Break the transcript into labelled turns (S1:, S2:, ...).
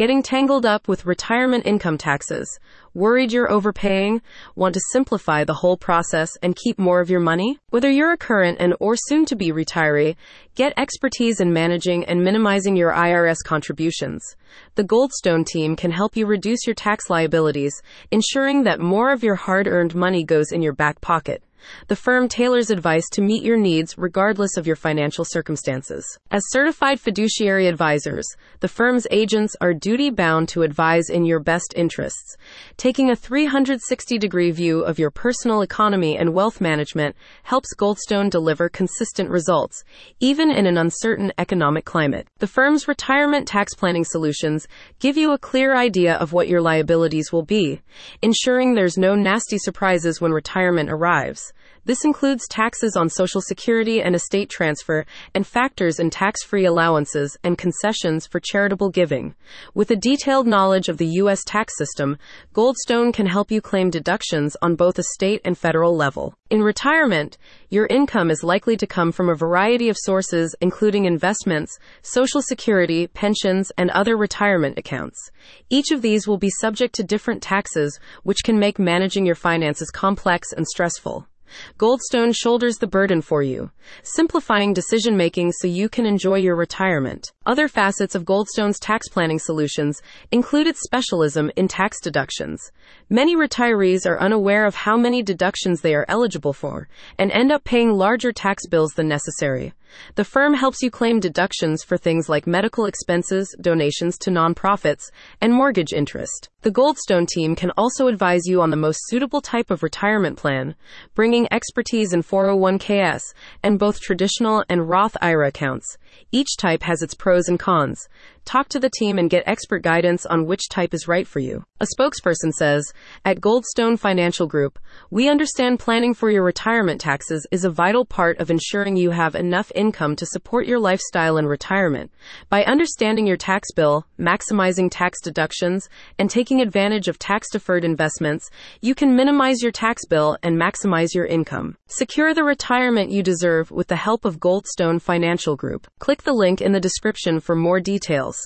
S1: Getting tangled up with retirement income taxes? Worried you're overpaying? Want to simplify the whole process and keep more of your money? Whether you're a current and or soon to be retiree, get expertise in managing and minimizing your IRS contributions. The Goldstone team can help you reduce your tax liabilities, ensuring that more of your hard-earned money goes in your back pocket. The firm tailors advice to meet your needs regardless of your financial circumstances. As certified fiduciary advisors, the firm's agents are duty bound to advise in your best interests. Taking a 360 degree view of your personal economy and wealth management helps Goldstone deliver consistent results, even in an uncertain economic climate. The firm's retirement tax planning solutions give you a clear idea of what your liabilities will be, ensuring there's no nasty surprises when retirement arrives. This includes taxes on Social Security and estate transfer, and factors in tax free allowances and concessions for charitable giving. With a detailed knowledge of the U.S. tax system, Goldstone can help you claim deductions on both a state and federal level. In retirement, your income is likely to come from a variety of sources, including investments, Social Security, pensions, and other retirement accounts. Each of these will be subject to different taxes, which can make managing your finances complex and stressful. Goldstone shoulders the burden for you, simplifying decision making so you can enjoy your retirement. Other facets of Goldstone's tax planning solutions include its specialism in tax deductions. Many retirees are unaware of how many deductions they are eligible for and end up paying larger tax bills than necessary. The firm helps you claim deductions for things like medical expenses, donations to nonprofits, and mortgage interest. The Goldstone team can also advise you on the most suitable type of retirement plan, bringing expertise in 401ks and both traditional and Roth IRA accounts. Each type has its pros and cons. Talk to the team and get expert guidance on which type is right for you. A spokesperson says, At Goldstone Financial Group, we understand planning for your retirement taxes is a vital part of ensuring you have enough income to support your lifestyle and retirement. By understanding your tax bill, maximizing tax deductions, and taking advantage of tax deferred investments, you can minimize your tax bill and maximize your income. Secure the retirement you deserve with the help of Goldstone Financial Group. Click the link in the description for more details.